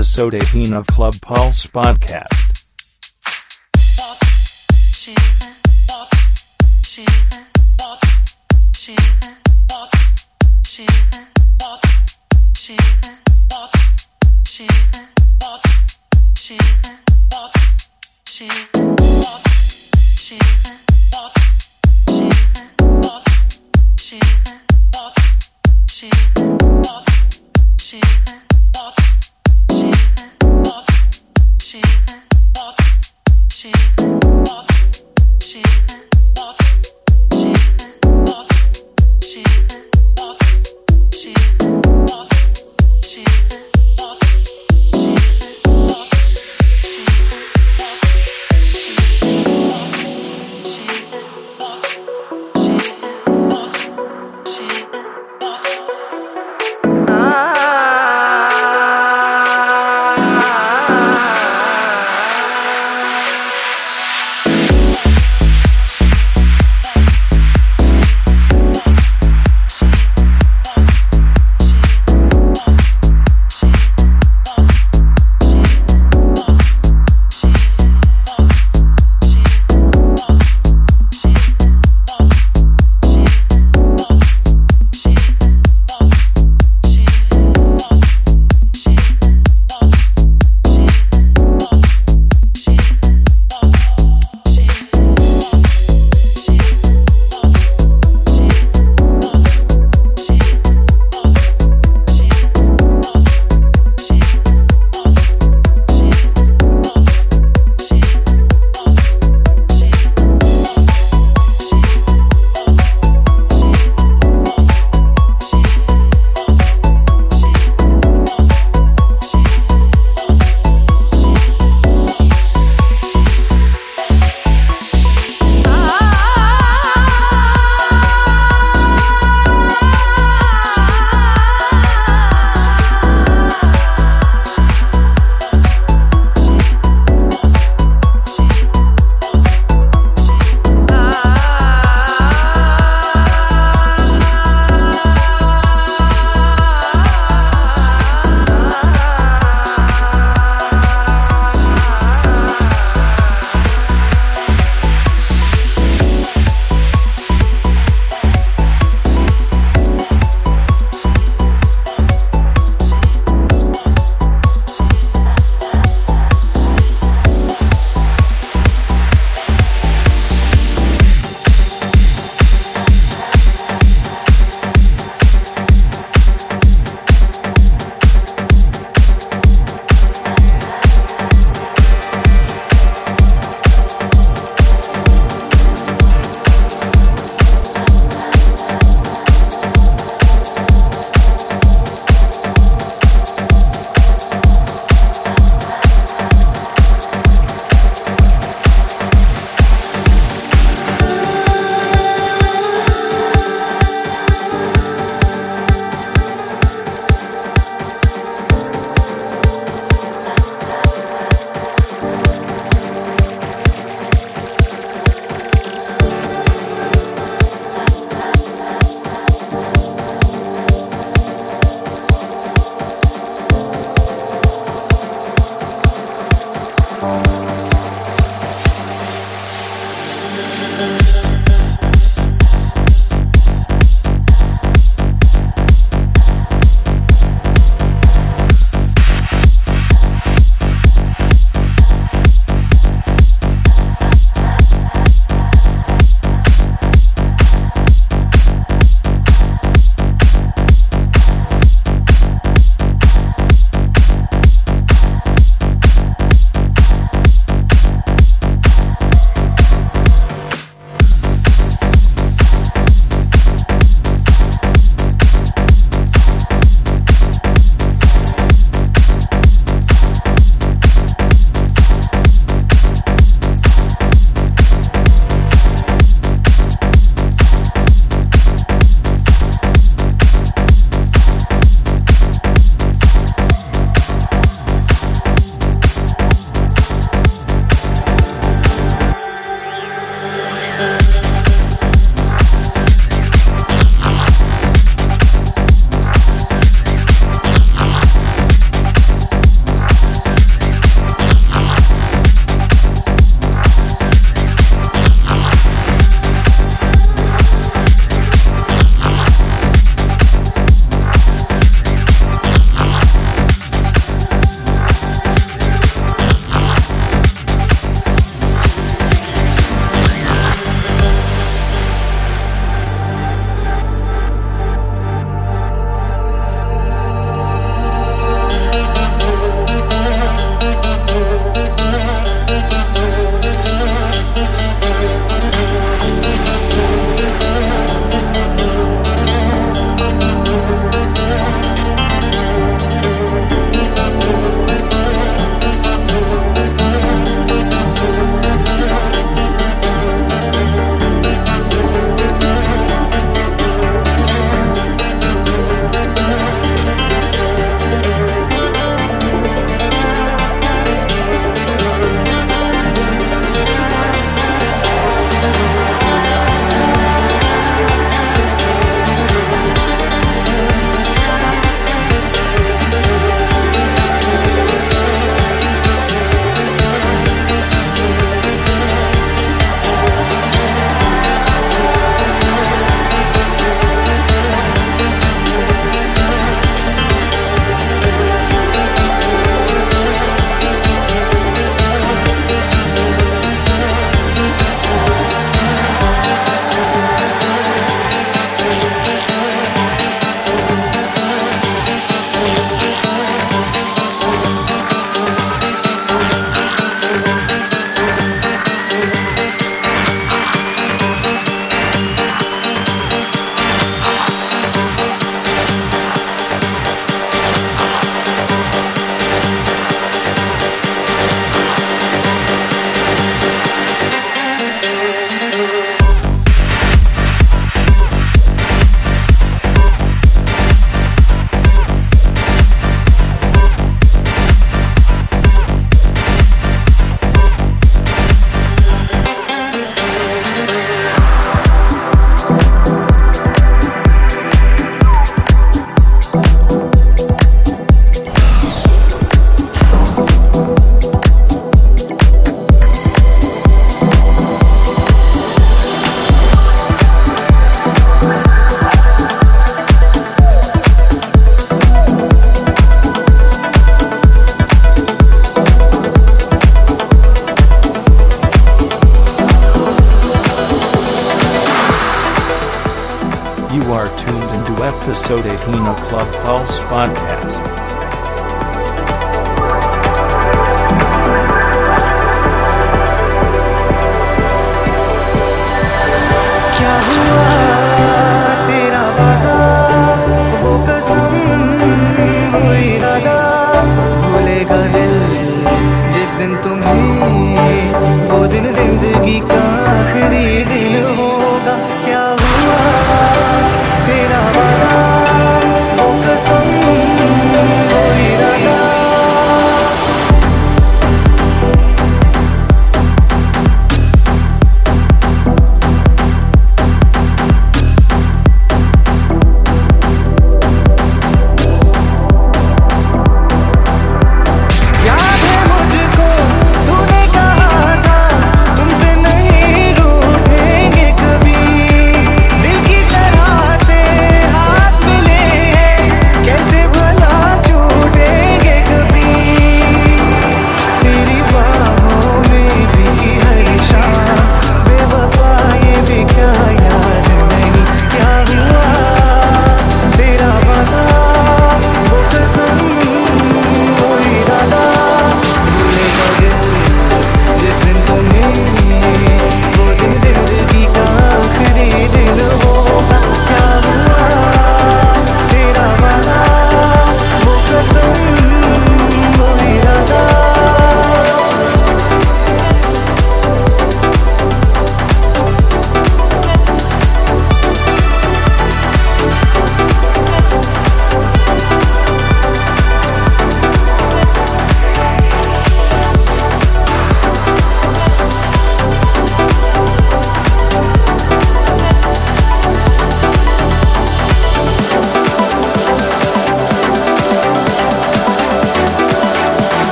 Episode 18 of Club Pulse Podcast.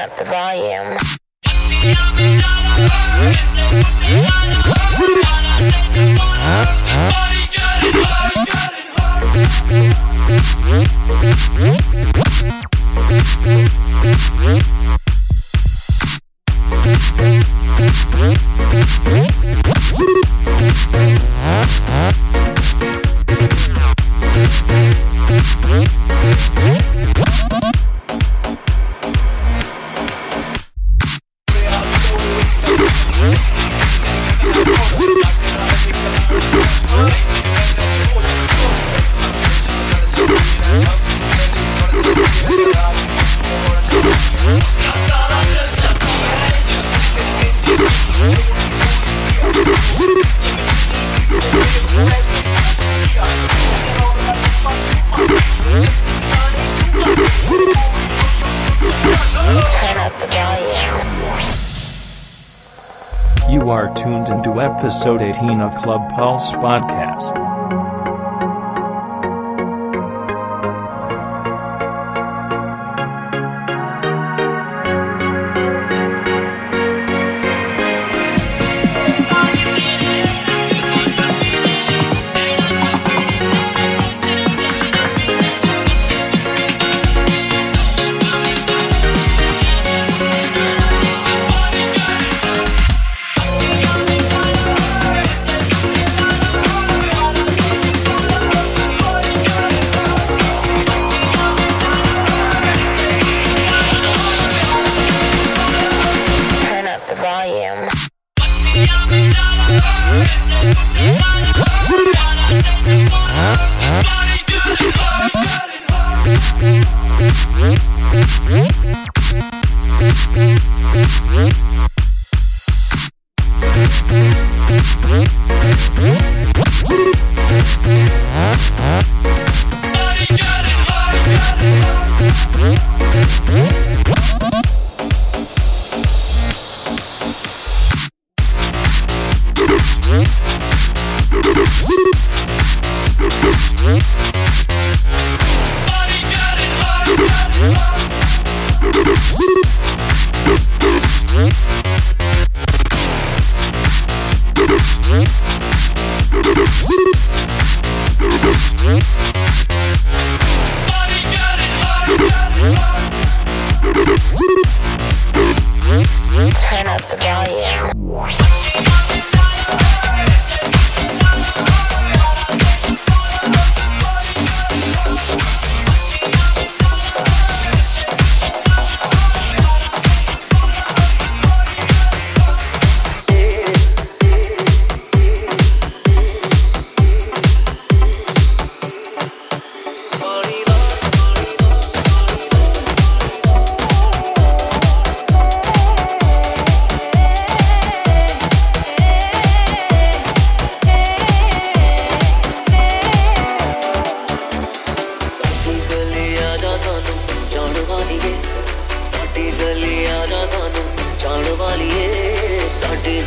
Episode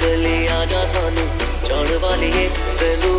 दिल आ जा सानू जान वाली है तेनू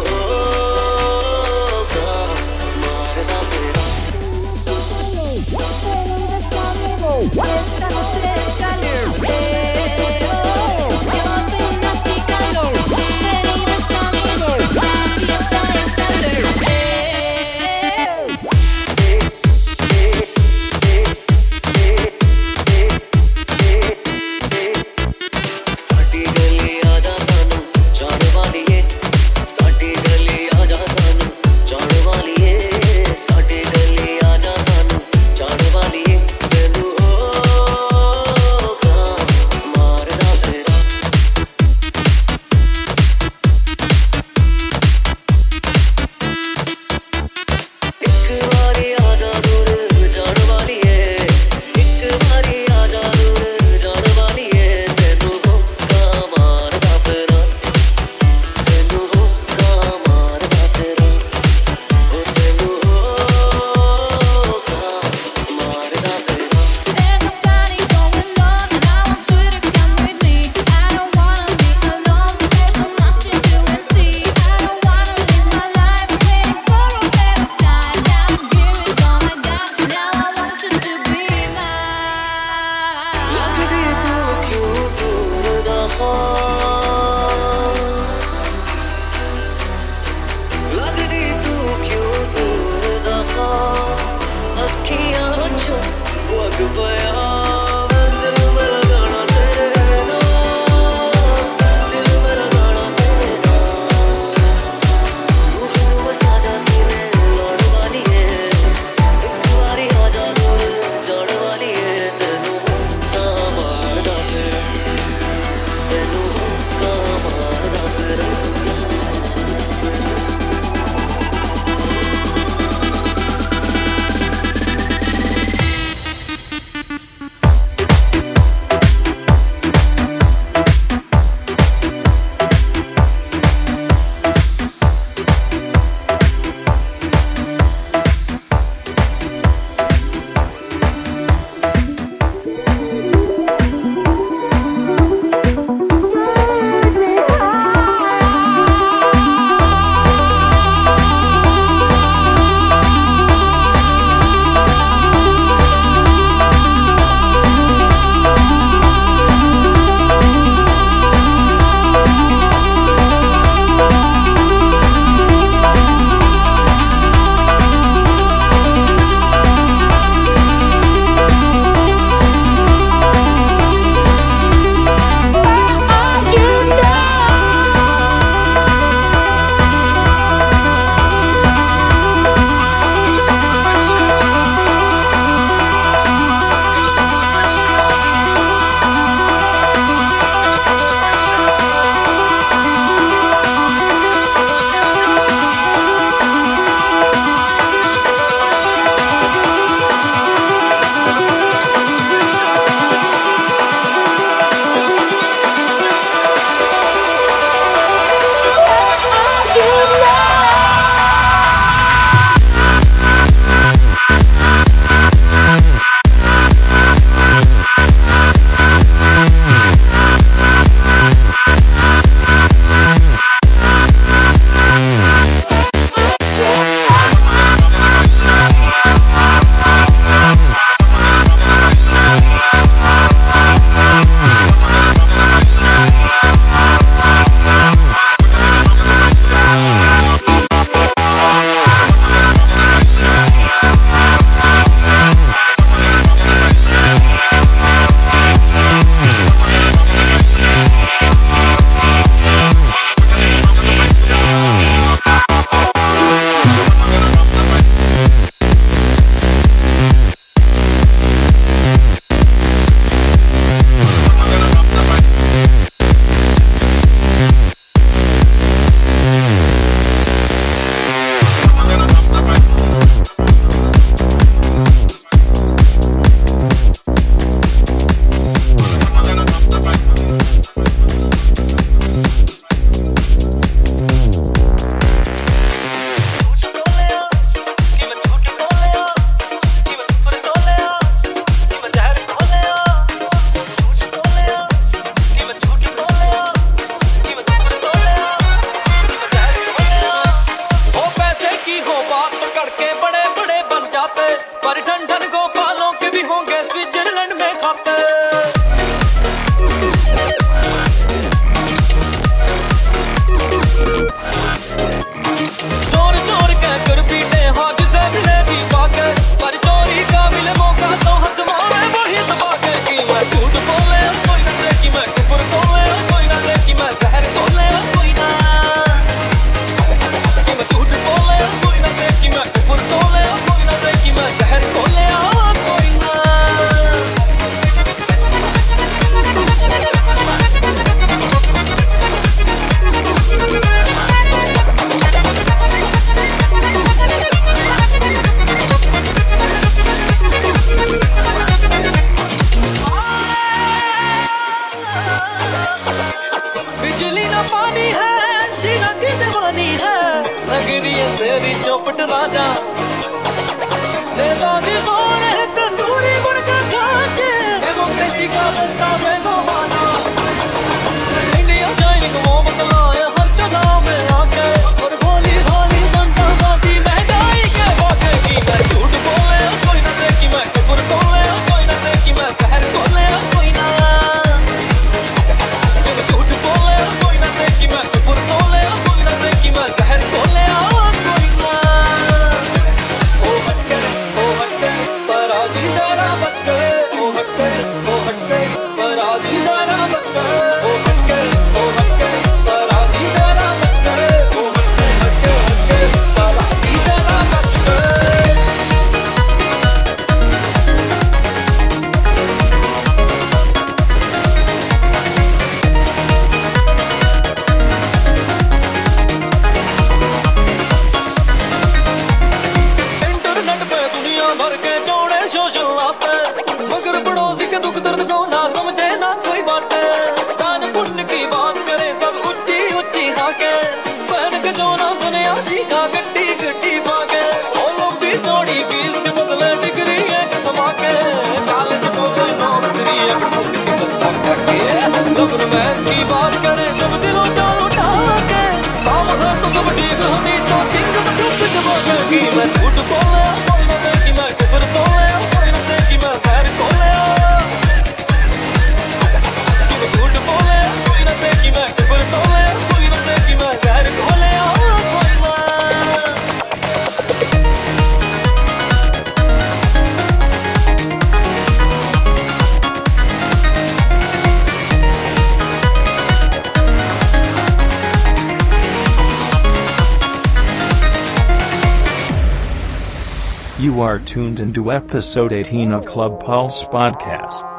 पीना पानी है, शीना की दीवानी है। लगरी है तेरी चौपट राजा। कौन है तंदूरी डेमोक्रेसी का are tuned into episode 18 of Club Pulse Podcast.